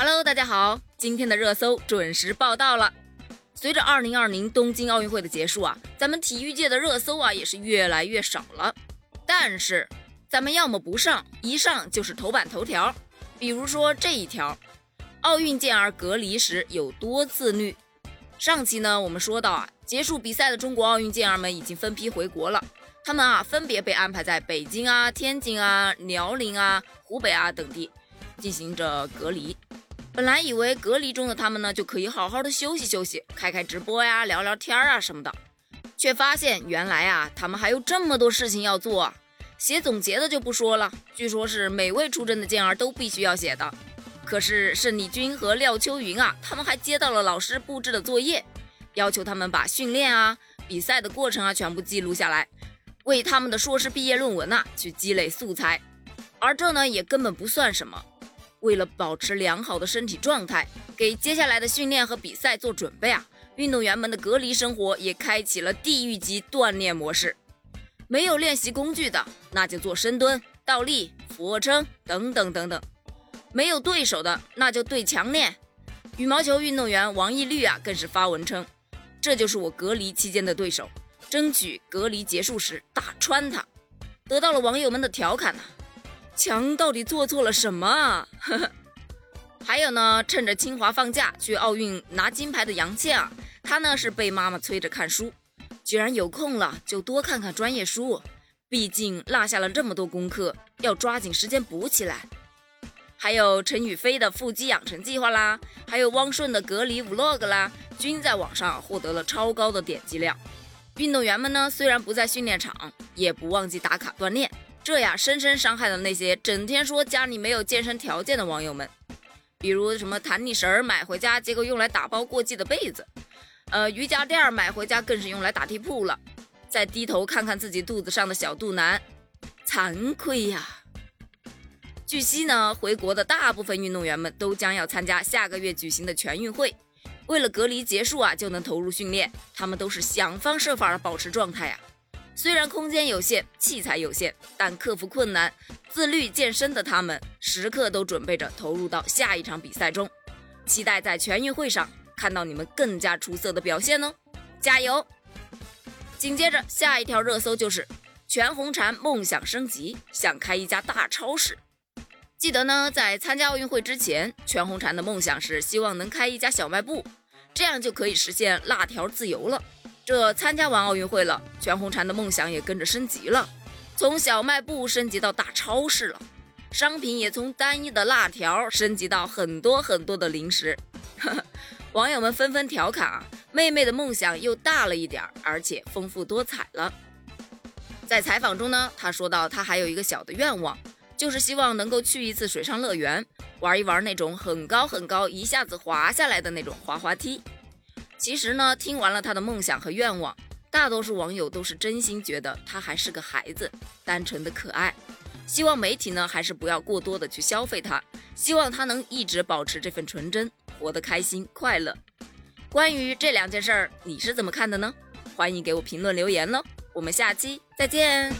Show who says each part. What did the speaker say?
Speaker 1: Hello，大家好，今天的热搜准时报道了。随着2020东京奥运会的结束啊，咱们体育界的热搜啊也是越来越少了。但是咱们要么不上，一上就是头版头条。比如说这一条，奥运健儿隔离时有多自律。上期呢我们说到啊，结束比赛的中国奥运健儿们已经分批回国了，他们啊分别被安排在北京啊、天津啊、辽宁啊、湖北啊等地进行着隔离。本来以为隔离中的他们呢，就可以好好的休息休息，开开直播呀，聊聊天啊什么的，却发现原来啊，他们还有这么多事情要做。写总结的就不说了，据说是每位出征的健儿都必须要写的。可是盛丽君和廖秋云啊，他们还接到了老师布置的作业，要求他们把训练啊、比赛的过程啊全部记录下来，为他们的硕士毕业论文呐去积累素材。而这呢，也根本不算什么。为了保持良好的身体状态，给接下来的训练和比赛做准备啊，运动员们的隔离生活也开启了地狱级锻炼模式。没有练习工具的，那就做深蹲、倒立、俯卧撑等等等等；没有对手的，那就对墙练。羽毛球运动员王懿律啊，更是发文称：“这就是我隔离期间的对手，争取隔离结束时打穿他。”得到了网友们的调侃呢。强到底做错了什么啊？还有呢，趁着清华放假去奥运拿金牌的杨倩啊，她呢是被妈妈催着看书，既然有空了就多看看专业书，毕竟落下了这么多功课，要抓紧时间补起来。还有陈雨菲的腹肌养成计划啦，还有汪顺的隔离 vlog 啦，均在网上获得了超高的点击量。运动员们呢，虽然不在训练场，也不忘记打卡锻炼。这呀，深深伤害了那些整天说家里没有健身条件的网友们。比如什么弹力绳买回家，结果用来打包过季的被子；呃，瑜伽垫买回家，更是用来打地铺了。再低头看看自己肚子上的小肚腩，惭愧呀！据悉呢，回国的大部分运动员们都将要参加下个月举行的全运会。为了隔离结束啊就能投入训练，他们都是想方设法的保持状态呀。虽然空间有限，器材有限，但克服困难、自律健身的他们，时刻都准备着投入到下一场比赛中。期待在全运会上看到你们更加出色的表现哦！加油！紧接着下一条热搜就是全红婵梦想升级，想开一家大超市。记得呢，在参加奥运会之前，全红婵的梦想是希望能开一家小卖部，这样就可以实现辣条自由了。这参加完奥运会了，全红婵的梦想也跟着升级了，从小卖部升级到大超市了，商品也从单一的辣条升级到很多很多的零食。网友们纷纷调侃啊，妹妹的梦想又大了一点，而且丰富多彩了。在采访中呢，她说到她还有一个小的愿望，就是希望能够去一次水上乐园，玩一玩那种很高很高一下子滑下来的那种滑滑梯。其实呢，听完了他的梦想和愿望，大多数网友都是真心觉得他还是个孩子，单纯的可爱。希望媒体呢，还是不要过多的去消费他，希望他能一直保持这份纯真，活得开心快乐。关于这两件事儿，你是怎么看的呢？欢迎给我评论留言喽。我们下期再见。